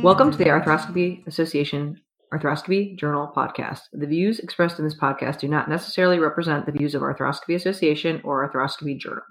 Welcome to the Arthroscopy Association Arthroscopy Journal podcast. The views expressed in this podcast do not necessarily represent the views of Arthroscopy Association or Arthroscopy Journal.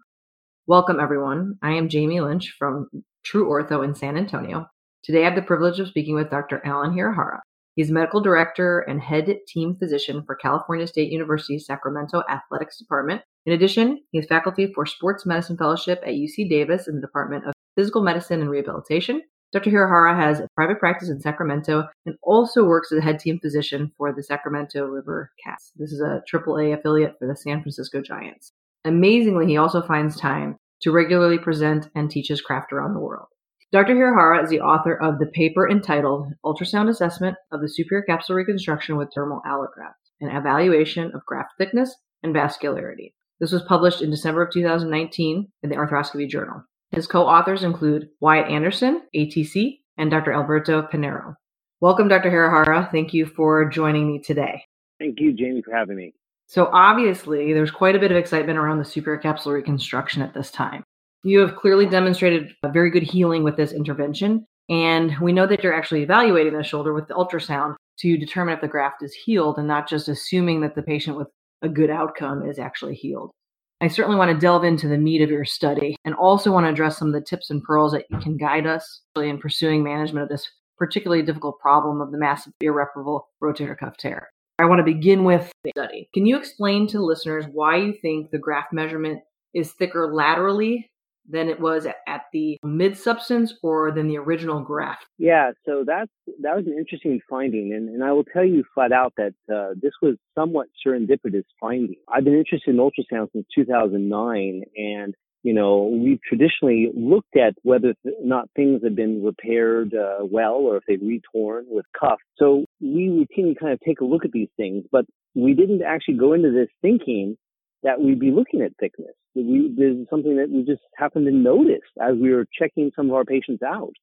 Welcome, everyone. I am Jamie Lynch from True Ortho in San Antonio. Today, I have the privilege of speaking with Dr. Alan Hirahara. He's medical director and head team physician for California State University Sacramento Athletics Department. In addition, he is faculty for Sports Medicine Fellowship at UC Davis in the Department of Physical Medicine and Rehabilitation Dr. Hirahara has a private practice in Sacramento and also works as a head team physician for the Sacramento River Cats. This is a AAA affiliate for the San Francisco Giants. Amazingly, he also finds time to regularly present and teach his craft around the world. Dr. Hirahara is the author of the paper entitled Ultrasound Assessment of the Superior Capsule Reconstruction with Dermal Allograft, an evaluation of graft thickness and vascularity. This was published in December of 2019 in the Arthroscopy Journal. His co-authors include Wyatt Andersen, ATC, and Dr. Alberto Panero. Welcome, Dr. Hirahara. Thank you for joining me today. Thank you, Jamie, for having me. So obviously, there's quite a bit of excitement around the superior capsular reconstruction at this time. You have clearly demonstrated a very good healing with this intervention, and we know that you're actually evaluating the shoulder with the ultrasound to determine if the graft is healed and not just assuming that the patient with a good outcome is actually healed. I certainly want to delve into the meat of your study and also want to address some of the tips and pearls that you can guide us in pursuing management of this particularly difficult problem of the massive irreparable rotator cuff tear. I want to begin with the study. Can you explain to listeners why you think the graft measurement is thicker laterally than it was at the mid substance or than the original graft? Yeah, so that's that was an interesting finding, and, and I will tell you flat out that uh, this was somewhat serendipitous finding. I've been interested in ultrasound since 2009, and you know we've traditionally looked at whether or not things have been repaired uh, well or if they've retorn with cuff. So we routinely kind of take a look at these things, but we didn't actually go into this thinking that we'd be looking at thickness. We, this is something that we just happened to notice as we were checking some of our patients out.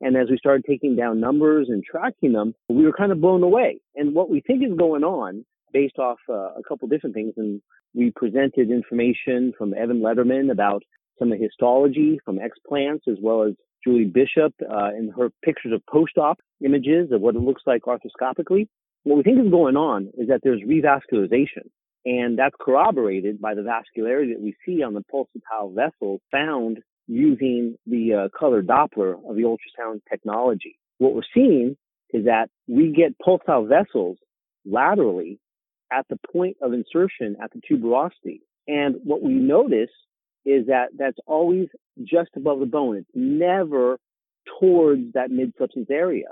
And as we started taking down numbers and tracking them, we were kind of blown away. And what we think is going on based off uh, a couple different things, and we presented information from Evan Lederman about some of the histology from explants as well as Julie Bishop uh, in her pictures of post-op images of what it looks like arthroscopically. What we think is going on is that there's revascularization. And that's corroborated by the vascularity that we see on the pulsatile vessels found using the uh, color Doppler of the ultrasound technology. What we're seeing is that we get pulsatile vessels laterally at the point of insertion at the tuberosity. And what we notice is that that's always just above the bone. It's never towards that mid-substance area.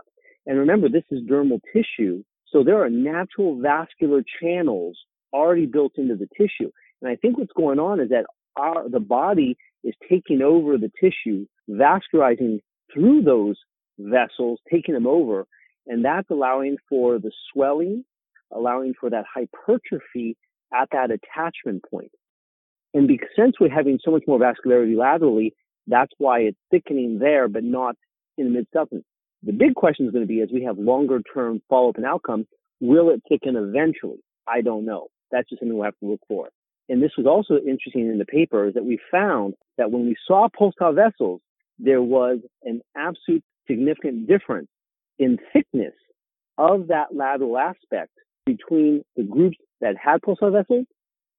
And remember, this is dermal tissue. So there are natural vascular channels already built into the tissue. And I think what's going on is that our, the body is taking over the tissue, vascularizing through those vessels, taking them over. And that's allowing for the swelling, allowing for that hypertrophy at that attachment point. And because since we're having so much more vascularity laterally, that's why it's thickening there, but not in the mid. The big question is going to be as we have longer term follow up and outcome, will it thicken eventually? I don't know. That's just something we have to look for. And this was also interesting in the paper is that we found that when we saw pulsatile vessels, there was an absolute significant difference in thickness of that lateral aspect between the groups that had pulsatile vessels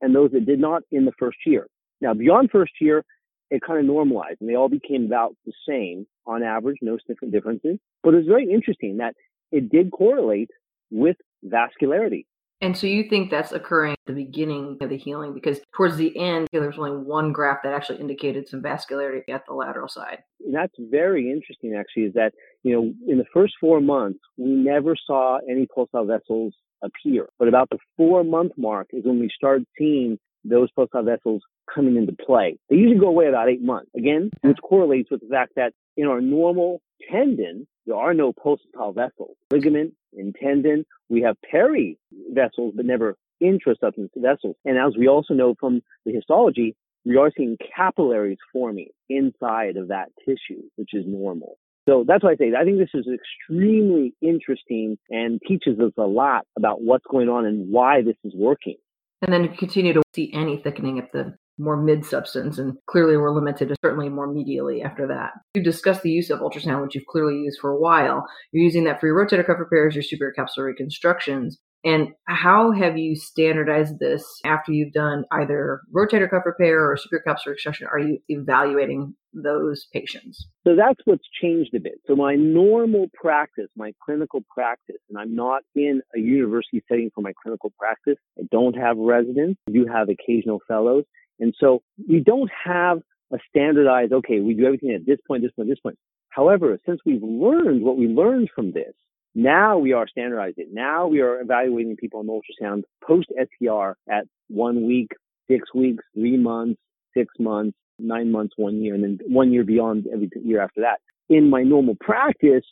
and those that did not in the first year. Now, beyond first year, it kind of normalized and they all became about the same on average, no significant differences. But it was very interesting that it did correlate with vascularity. And so you think that's occurring at the beginning of the healing because towards the end, there's only one graft that actually indicated some vascularity at the lateral side. And that's very interesting, actually, is that, you know, in the first four months, we never saw any pulsatile vessels appear. But about the four month mark is when we start seeing those pulsatile vessels coming into play. They usually go away about eight months. Again, which correlates with the fact that in our normal tendon, there are no pulsatile vessels. Ligament and tendon, we have peri vessels, but never intrasubstance vessels. And as we also know from the histology, we are seeing capillaries forming inside of that tissue, which is normal. So that's why I say I think this is extremely interesting and teaches us a lot about what's going on and why this is working. And then continue to see any thickening at the more mid substance, and clearly we're limited to certainly more medially after that. You've discussed the use of ultrasound, which you've clearly used for a while. You're using that for your rotator cuff repairs, your superior capsular reconstructions. And how have you standardized this after you've done either rotator cuff repair or superior capsular reconstruction? Are you evaluating those patients? So that's what's changed a bit. So my normal practice, my clinical practice, and I'm not in a university setting for my clinical practice. I don't have residents. I do have occasional fellows. And so we don't have a standardized, okay, we do everything at this point, this point, this point. However, since we've learned what we learned from this, now we are standardizing. Now we are evaluating people on ultrasound post SCR at one week, six weeks, three months, six months, nine months, one year, and then one year beyond every year after that. In my normal practice,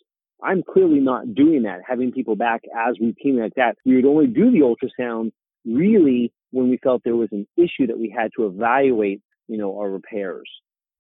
I'm clearly not doing that, having people back as routinely like that. We would only do the ultrasound really when we felt there was an issue that we had to evaluate, you know, our repairs.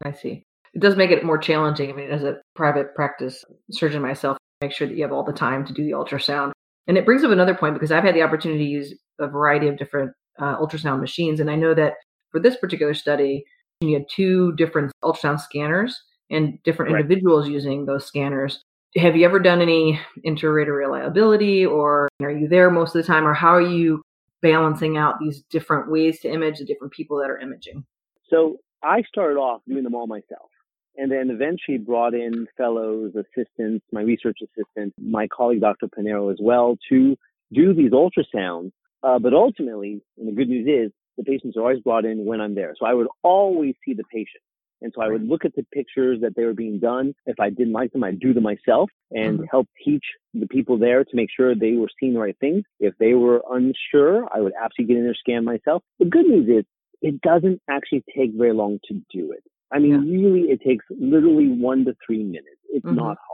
I see. It does make it more challenging. I mean, as a private practice surgeon myself, make sure that you have all the time to do the ultrasound. And it brings up another point because I've had the opportunity to use a variety of different uh, ultrasound machines. And I know that for this particular study, you had two different ultrasound scanners and different right. individuals using those scanners. Have you ever done any inter-rater reliability or are you there most of the time or how are you balancing out these different ways to image the different people that are imaging? So I started off doing them all myself and then eventually brought in fellows, assistants, my research assistant, my colleague Dr. Panero as well to do these ultrasounds. Uh, but ultimately, and the good news is, the patients are always brought in when I'm there. So I would always see the patient. And so I would look at the pictures that they were being done. If I didn't like them, I'd do them myself and mm-hmm. help teach the people there to make sure they were seeing the right things. If they were unsure, I would absolutely get in there, scan myself. The good news is it doesn't actually take very long to do it. I mean, yeah. really, it takes literally one to three minutes. It's mm-hmm. not hard.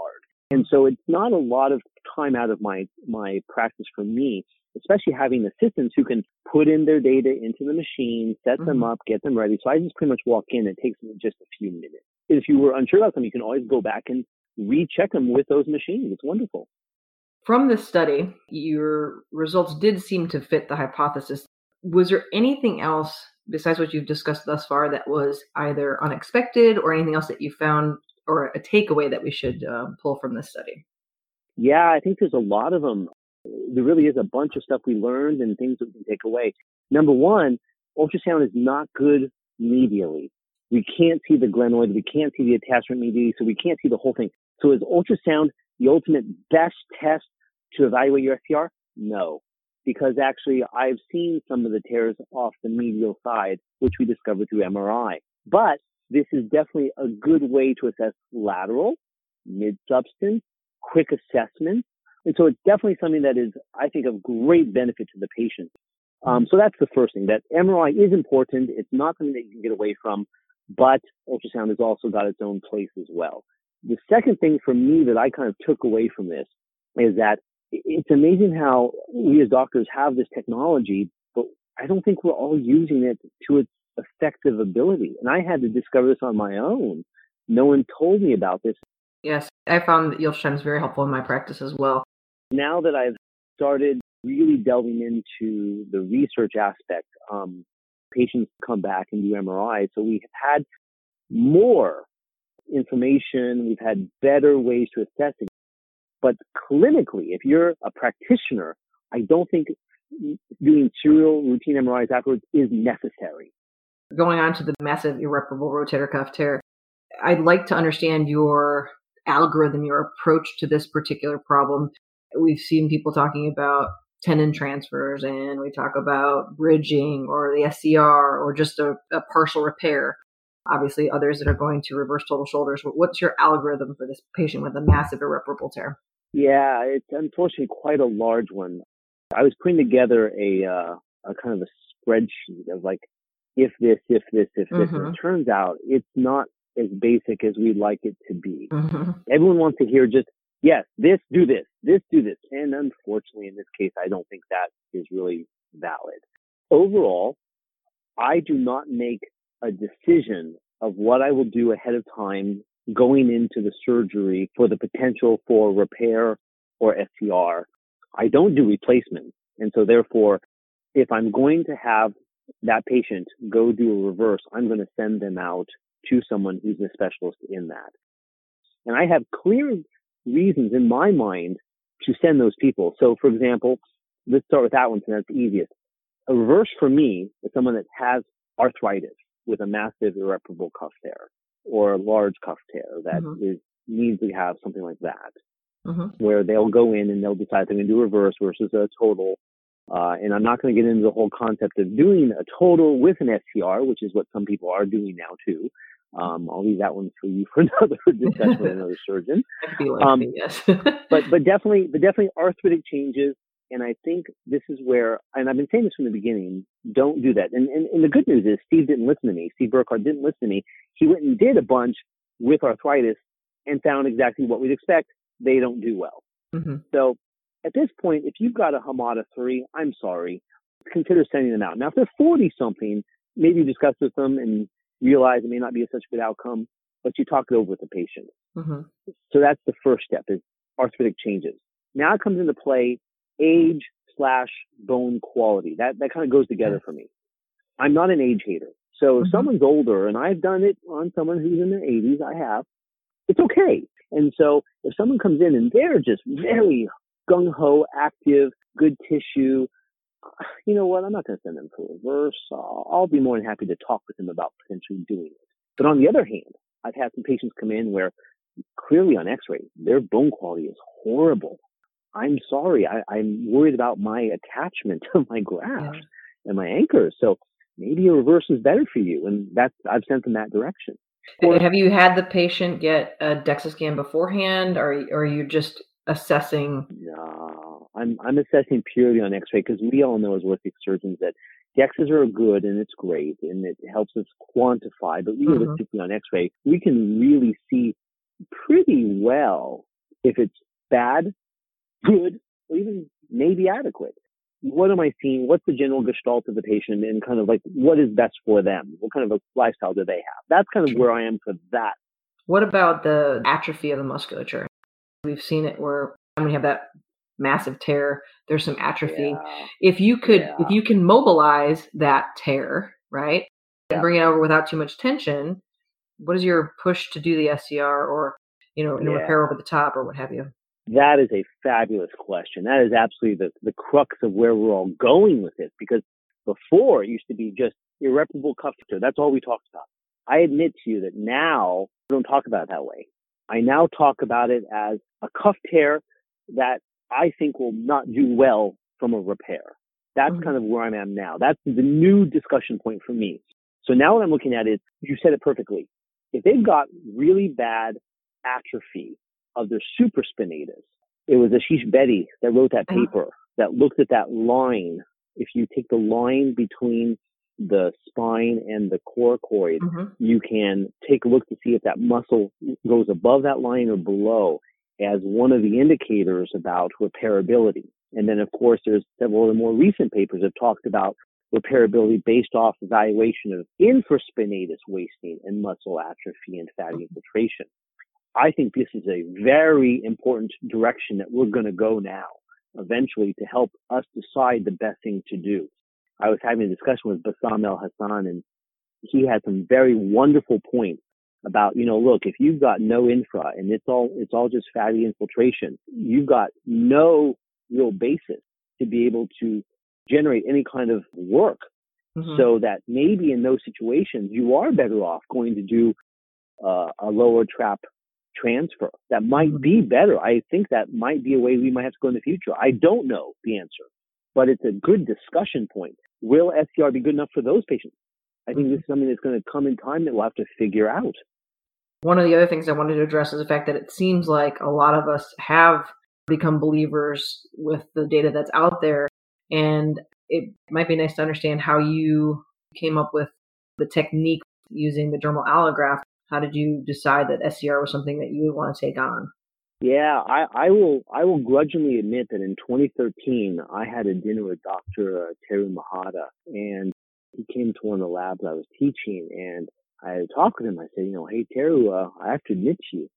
And so it's not a lot of time out of my, my practice for me, especially having assistants who can put in their data into the machine, set mm-hmm. them up, get them ready. So I just pretty much walk in. It takes me just a few minutes. If you were unsure about them, you can always go back and recheck them with those machines. It's wonderful. From this study, your results did seem to fit the hypothesis. Was there anything else besides what you've discussed thus far that was either unexpected or anything else that you found or a takeaway that we should uh, pull from this study? Yeah, I think there's a lot of them. There really is a bunch of stuff we learned and things that we can take away. Number one, ultrasound is not good medially. We can't see the glenoid. We can't see the attachment medially, so we can't see the whole thing. So is ultrasound the ultimate best test to evaluate your SCR? No because actually I've seen some of the tears off the medial side, which we discovered through MRI. But this is definitely a good way to assess lateral, mid substance, quick assessment. And so it's definitely something that is, I think, of great benefit to the patient. Um, so that's the first thing that MRI is important. It's not something that you can get away from, but ultrasound has also got its own place as well. The second thing for me that I kind of took away from this is that it's amazing how we as doctors have this technology, but I don't think we're all using it to its effective ability. And I had to discover this on my own. No one told me about this. Yes, I found that ultrasound is very helpful in my practice as well. Now that I've started really delving into the research aspect, um, patients come back and do MRI. So we've had more information. We've had better ways to assess it. But clinically, if you're a practitioner, I don't think doing serial routine MRIs afterwards is necessary. Going on to the massive irreparable rotator cuff tear, I'd like to understand your algorithm, your approach to this particular problem. We've seen people talking about tendon transfers and we talk about bridging or the SCR or just a, a partial repair. Obviously, others that are going to reverse total shoulders. What's your algorithm for this patient with a massive irreparable tear? Yeah, it's unfortunately quite a large one. I was putting together a uh, a kind of a spreadsheet of like if this, if this, if this. Mm-hmm. It turns out it's not as basic as we'd like it to be. Mm-hmm. Everyone wants to hear just yes, this, do this, this, do this. And unfortunately, in this case, I don't think that is really valid. Overall, I do not make a decision of what I will do ahead of time going into the surgery for the potential for repair or SCR. I don't do replacements. And so therefore, if I'm going to have that patient go do a reverse, I'm going to send them out to someone who's a specialist in that. And I have clear reasons in my mind to send those people. So for example, let's start with that one since that's the easiest. A reverse for me is someone that has arthritis with a massive irreparable cuff tear or a large cuff tear that mm-hmm. is, needs to have something like that. Mm-hmm. Where they'll go in and they'll decide they're going to do a reverse versus a total. Uh, and I'm not going to get into the whole concept of doing a total with an SCR, which is what some people are doing now too. Um, I'll leave that one for you for another discussion with another surgeon. Um, yes. but but definitely but definitely arthritic changes, and I think this is where and I've been saying this from the beginning. Don't do that. And, and and the good news is Steve didn't listen to me. Steve Burkhart didn't listen to me. He went and did a bunch with arthritis and found exactly what we'd expect. They don't do well. Mm-hmm. So at this point, if you've got a Hamada three, I'm sorry. Consider sending them out. Now, if they're 40 something, maybe discuss with them and realize it may not be a such a good outcome, but you talk it over with the patient. Mm-hmm. So that's the first step is arthritic changes. Now it comes into play age slash bone quality. That, that kind of goes together for me. I'm not an age hater. So if mm-hmm. someone's older and I've done it on someone who's in their 80s, I have, it's okay. And so if someone comes in and they're just very gung ho, active, good tissue, you know what? I'm not going to send them for a reverse. I'll, I'll be more than happy to talk with them about potentially doing it. But on the other hand, I've had some patients come in where clearly on x-ray, their bone quality is horrible. I'm sorry. I, am worried about my attachment to my graft yeah. and my anchors. So maybe a reverse is better for you. And that's, I've sent them that direction. Or, have you had the patient get a DEXA scan beforehand or, or are you just assessing? No, I'm I'm assessing purely on X-ray because we all know as orthopedic surgeons that DEXAs are good and it's great and it helps us quantify, but mm-hmm. realistically mm-hmm. on X-ray we can really see pretty well if it's bad, good, or even maybe adequate. What am I seeing? What's the general gestalt of the patient and kind of like what is best for them? What kind of a lifestyle do they have? That's kind of where I am for that. What about the atrophy of the musculature? We've seen it where when you have that massive tear, there's some atrophy. Yeah. If you could, yeah. if you can mobilize that tear, right, and bring it over without too much tension, what is your push to do the SCR or, you know, repair over the top or what have you? That is a fabulous question. That is absolutely the, the crux of where we're all going with this because before it used to be just irreparable cuff tear. That's all we talked about. I admit to you that now we don't talk about it that way. I now talk about it as a cuff tear that I think will not do well from a repair. That's mm-hmm. kind of where I'm at now. That's the new discussion point for me. So now what I'm looking at is, you said it perfectly. If they've got really bad atrophy of their supraspinatus, it was Ashish Betty that wrote that uh-huh. paper that looked at that line. If you take the line between the spine and the coracoid, mm-hmm. you can take a look to see if that muscle goes above that line or below as one of the indicators about repairability. And then, of course, there's several of the more recent papers have talked about repairability based off evaluation of infraspinatus wasting and muscle atrophy and fatty infiltration. I think this is a very important direction that we're going to go now eventually to help us decide the best thing to do. I was having a discussion with Bassem Elhassan and he had some very wonderful points about, you know, look, if you've got no infra and it's all, it's all just fatty infiltration, you've got no real basis to be able to generate any kind of work. Mm-hmm. So that maybe in those situations, you are better off going to do uh, a lower trap transfer. That might mm-hmm. be better. I think that might be a way we might have to go in the future. I don't know the answer, but it's a good discussion point. Will SCR be good enough for those patients? I think mm-hmm. this is something that's going to come in time that we'll have to figure out. One of the other things I wanted to address is the fact that it seems like a lot of us have become believers with the data that's out there. And it might be nice to understand how you came up with the technique using the dermal allograft. How did you decide that SCR was something that you would want to take on? Yeah, I, I will. I will grudgingly admit that in 2013, I had a dinner with Dr. Uh, Teru Mihata, and he came to one of the labs I was teaching, and I had talked with him. I said, you know, hey Teru, uh, I have to admit to you,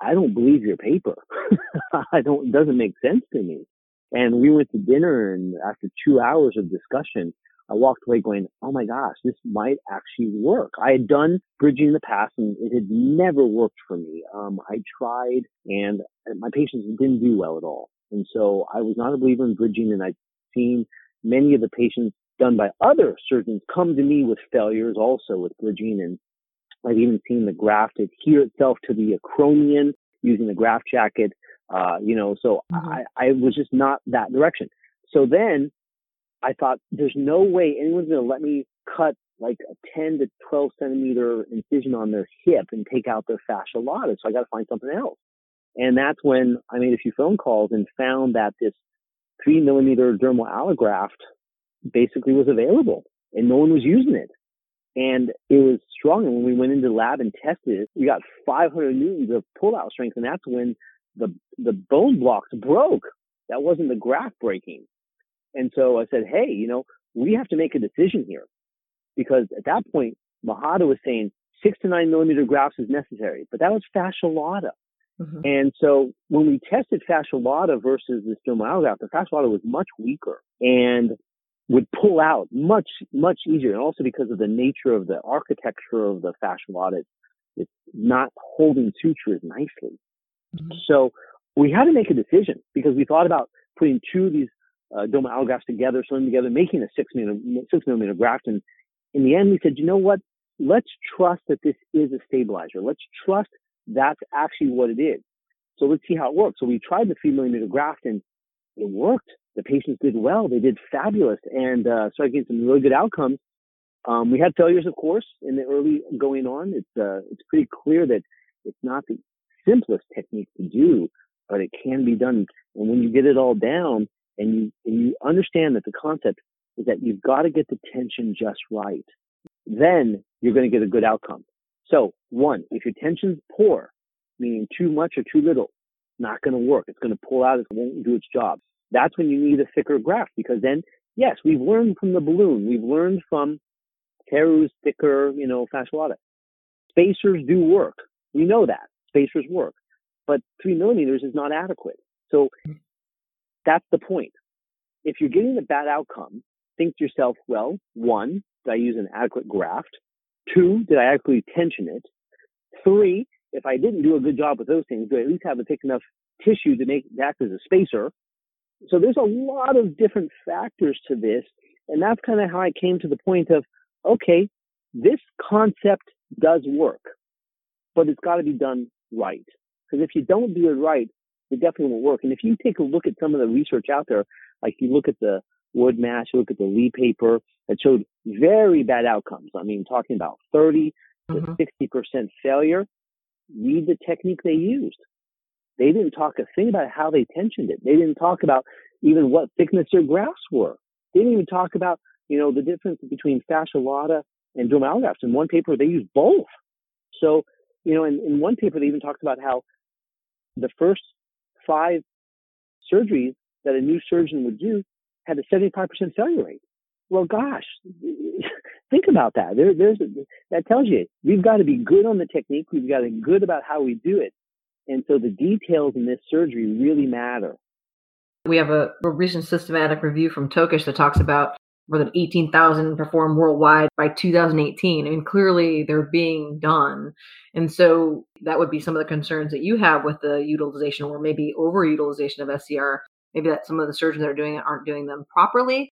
I don't believe your paper. I don't. It doesn't make sense to me. And we went to dinner, and after two hours of discussion, I walked away going, oh my gosh, this might actually work. I had done bridging in the past and it had never worked for me. Um, I tried and my patients didn't do well at all. And so I was not a believer in bridging and I'd seen many of the patients done by other surgeons come to me with failures also with bridging and I've even seen the graft adhere itself to the acromion using the graft jacket. Uh, you know, so mm-hmm. I, I was just not that direction. So then I thought there's no way anyone's going to let me cut like a 10 to 12 centimeter incision on their hip and take out their fascia lata. So I got to find something else. And that's when I made a few phone calls and found that this three millimeter dermal allograft basically was available and no one was using it. And it was strong. And when we went into the lab and tested it, we got 500 newtons of pull-out strength. And that's when the, the bone blocks broke. That wasn't the graft breaking. And so I said, hey, you know, we have to make a decision here. Because at that point, Mihata was saying six to nine millimeter grafts is necessary, but that was fascia lata. Mm-hmm. And so when we tested fascia lata versus the dermal allograft, the fascia lata was much weaker and would pull out much, much easier. And also because of the nature of the architecture of the fascia lata, it's not holding sutures nicely. Mm-hmm. So we had to make a decision because we thought about putting two of these uh, dermal allografts together, sewing together, making a six millimeter, six millimeter graft. And in the end, we said, you know what? Let's trust that this is a stabilizer. Let's trust that's actually what it is. So let's see how it works. So we tried the three millimeter graft and it worked. The patients did well. They did fabulous and uh, started getting some really good outcomes. Um, we had failures, of course, in the early going on. It's uh, it's pretty clear that it's not the simplest technique to do, but it can be done. And when you get it all down and you and you understand that the concept is that you've got to get the tension just right, then you're going to get a good outcome. So one, if your tension's poor, meaning too much or too little, not going to work. It's going to pull out. It won't do its job. That's when you need a thicker graft because then, yes, we've learned from the balloon. We've learned from Teru's thicker, you know, fascia lata. Spacers do work. We know that. Spacers work. But three millimeters is not adequate. So that's the point. If you're getting a bad outcome, think to yourself, well, one, did I use an adequate graft? Two, did I actually tension it? Three, if I didn't do a good job with those things, do I at least have a thick enough tissue to make that as a spacer? So there's a lot of different factors to this. And that's kind of how I came to the point of, okay, this concept does work, but it's got to be done right. Because if you don't do it right, it definitely won't work. And if you take a look at some of the research out there, like you look at the WoodMass, you look at the Lee paper that showed very bad outcomes. I mean, talking about 30 mm-hmm. to 60% failure. Read the technique they used. They didn't talk a thing about how they tensioned it. They didn't talk about even what thickness their grafts were. They didn't even talk about, you know, the difference between fascia lata and dermal allografts. In one paper, they used both. So, you know, in, in one paper, they even talked about how the first five surgeries that a new surgeon would do had a 75% failure rate. Well, gosh, think about that. There, there's that tells you we've got to be good on the technique. We've got to be good about how we do it, and so the details in this surgery really matter. We have a, a recent systematic review from Tokish that talks about more than 18,000 performed worldwide by 2018. I mean, clearly they're being done. And so that would be some of the concerns that you have with the utilization or maybe overutilization of SCR. Maybe that some of the surgeons that are doing it aren't doing them properly.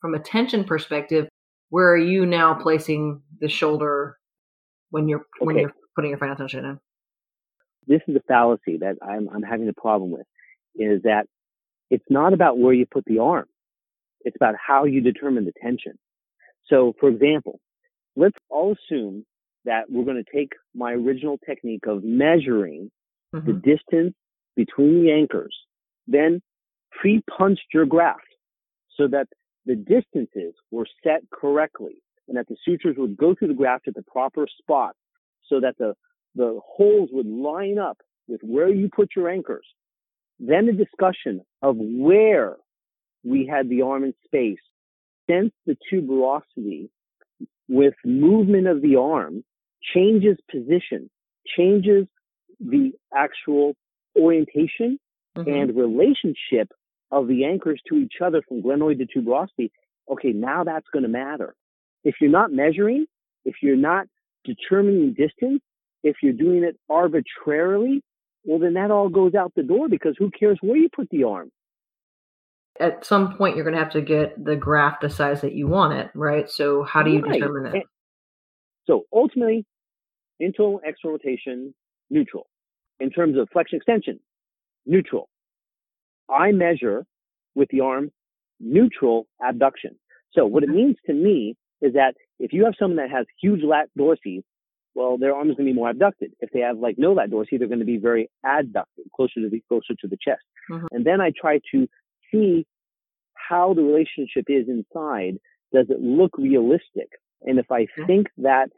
From a tension perspective, where are you now placing the shoulder when you're okay. when you're putting your final tension in? This is a fallacy that I'm I'm having a problem with. Is that it's not about where you put the arm. It's about how you determine the tension. So, for example, let's all assume that we're going to take my original technique of measuring mm-hmm. the distance between the anchors, then pre-punched your graft so that the distances were set correctly and that the sutures would go through the graft at the proper spot so that the, the holes would line up with where you put your anchors. Then a discussion of where we had the arm in space. Sense the tuberosity with movement of the arm changes position, changes the actual orientation mm-hmm. and relationship of the anchors to each other from glenoid to tuberosity. okay, now that's going to matter. If you're not measuring, if you're not determining distance, if you're doing it arbitrarily, well, then that all goes out the door because who cares where you put the arm? At some point, you're going to have to get the graft the size that you want it, right? So, how do you right. determine that? So, ultimately, internal external rotation, neutral. In terms of flexion extension, neutral. I measure with the arm neutral abduction. So, what it mm-hmm. means to me is that if you have someone that has huge lat dorsi, well, their arm is going to be more abducted. If they have like no lat dorsi, they're going to be very adducted, closer to the closer to the chest. Mm-hmm. And then I try to see how the relationship is inside. Does it look realistic? And if I think that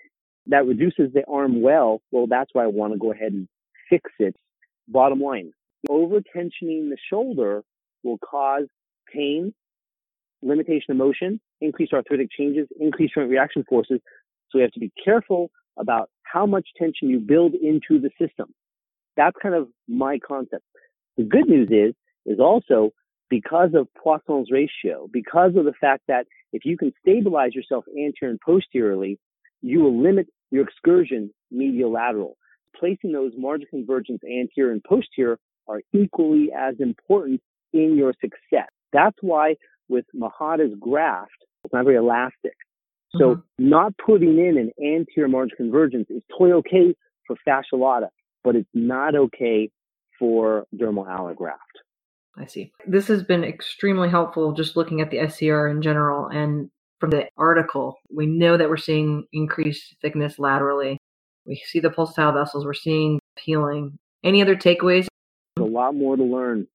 that reduces the arm well, well, that's why I want to go ahead and fix it. Bottom line, over tensioning the shoulder will cause pain, limitation of motion, increased arthritic changes, increased joint reaction forces. So we have to be careful about how much tension you build into the system. That's kind of my concept. The good news is, is also because of Poisson's ratio, because of the fact that if you can stabilize yourself anterior and posteriorly, you will limit your excursion medial lateral. Placing those margin convergence anterior and posterior are equally as important in your success. That's why with Mihata's graft, it's not very elastic. So mm-hmm. not putting in an anterior margin convergence is totally okay for fascia lata, but it's not okay for dermal allograft. I see. This has been extremely helpful just looking at the SCR in general. And from the article, we know that we're seeing increased thickness laterally. We see the pulsatile vessels, we're seeing healing. Any other takeaways? a lot more to learn.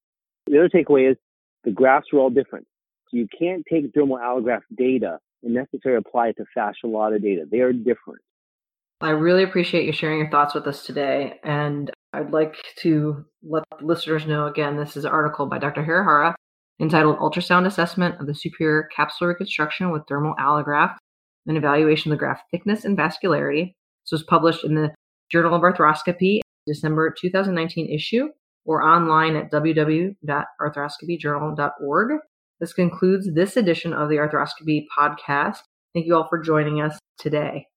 The other takeaway is the grafts are all different. So you can't take dermal allograft data and necessarily apply it to fascia lata data. They are different. I really appreciate you sharing your thoughts with us today. And I'd like to let the listeners know again this is an article by Dr. Hirahara entitled Ultrasound Assessment of the Superior Capsular Reconstruction with Dermal Allograft and Evaluation of the Graft Thickness and Vascularity. This was published in the Journal of Arthroscopy, December 2019 issue, or online at www.arthroscopyjournal.org. This concludes this edition of the Arthroscopy podcast. Thank you all for joining us today.